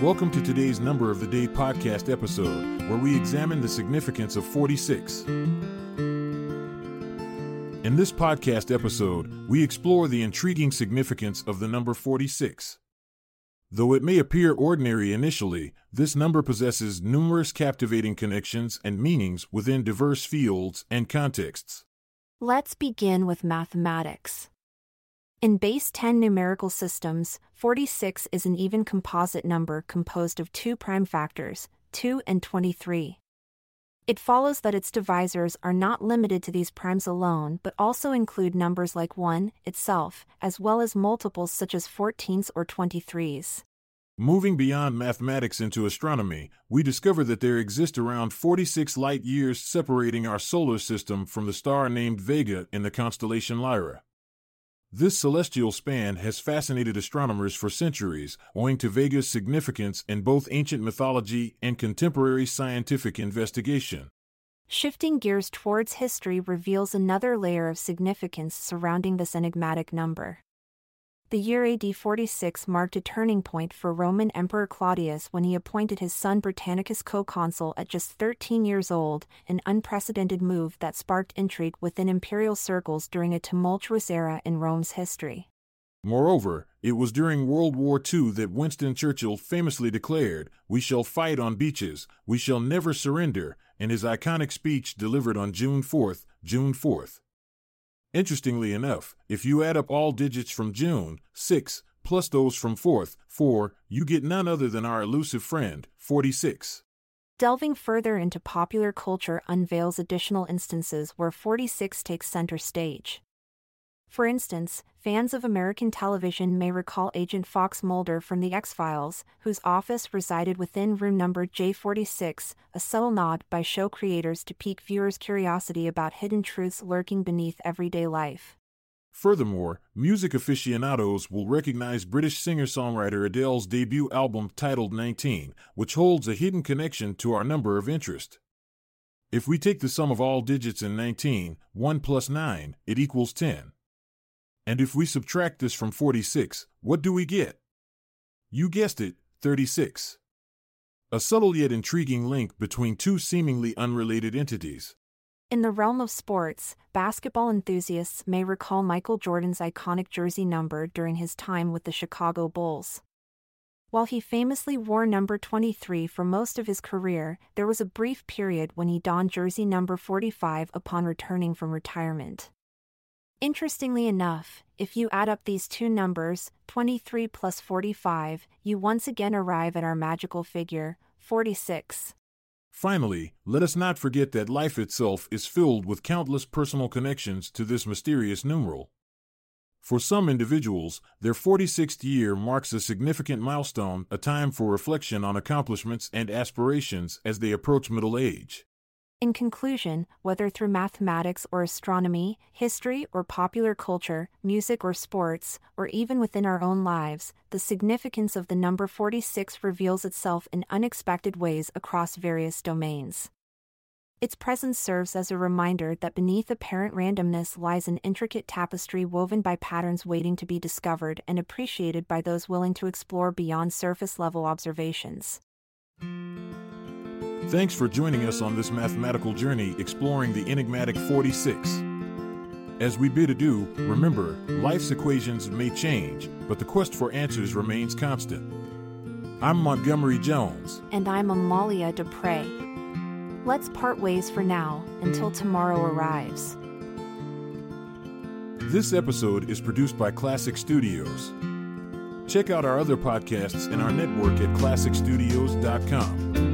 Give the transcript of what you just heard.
Welcome to today's Number of the Day podcast episode, where we examine the significance of 46. In this podcast episode, we explore the intriguing significance of the number 46. Though it may appear ordinary initially, this number possesses numerous captivating connections and meanings within diverse fields and contexts. Let's begin with mathematics. In base 10 numerical systems, 46 is an even composite number composed of two prime factors, 2 and 23. It follows that its divisors are not limited to these primes alone but also include numbers like 1 itself, as well as multiples such as 14s or 23s. Moving beyond mathematics into astronomy, we discover that there exist around 46 light years separating our solar system from the star named Vega in the constellation Lyra. This celestial span has fascinated astronomers for centuries, owing to Vega's significance in both ancient mythology and contemporary scientific investigation. Shifting gears towards history reveals another layer of significance surrounding this enigmatic number. The year AD 46 marked a turning point for Roman Emperor Claudius when he appointed his son Britannicus co consul at just 13 years old, an unprecedented move that sparked intrigue within imperial circles during a tumultuous era in Rome's history. Moreover, it was during World War II that Winston Churchill famously declared, We shall fight on beaches, we shall never surrender, in his iconic speech delivered on June 4, June 4th. Interestingly enough, if you add up all digits from June, 6, plus those from 4th, 4, you get none other than our elusive friend, 46. Delving further into popular culture unveils additional instances where 46 takes center stage. For instance, fans of American television may recall Agent Fox Mulder from The X Files, whose office resided within room number J46, a subtle nod by show creators to pique viewers' curiosity about hidden truths lurking beneath everyday life. Furthermore, music aficionados will recognize British singer songwriter Adele's debut album titled 19, which holds a hidden connection to our number of interest. If we take the sum of all digits in 19, 1 plus 9, it equals 10. And if we subtract this from 46, what do we get? You guessed it, 36. A subtle yet intriguing link between two seemingly unrelated entities. In the realm of sports, basketball enthusiasts may recall Michael Jordan's iconic jersey number during his time with the Chicago Bulls. While he famously wore number 23 for most of his career, there was a brief period when he donned jersey number 45 upon returning from retirement. Interestingly enough, if you add up these two numbers, 23 plus 45, you once again arrive at our magical figure, 46. Finally, let us not forget that life itself is filled with countless personal connections to this mysterious numeral. For some individuals, their 46th year marks a significant milestone, a time for reflection on accomplishments and aspirations as they approach middle age. In conclusion, whether through mathematics or astronomy, history or popular culture, music or sports, or even within our own lives, the significance of the number 46 reveals itself in unexpected ways across various domains. Its presence serves as a reminder that beneath apparent randomness lies an intricate tapestry woven by patterns waiting to be discovered and appreciated by those willing to explore beyond surface level observations. Thanks for joining us on this mathematical journey exploring the enigmatic 46. As we bid adieu, remember, life's equations may change, but the quest for answers remains constant. I'm Montgomery Jones. And I'm Amalia Dupre. Let's part ways for now until tomorrow arrives. This episode is produced by Klassic Studios. Check out our other podcasts in our network at klassicstudios.com.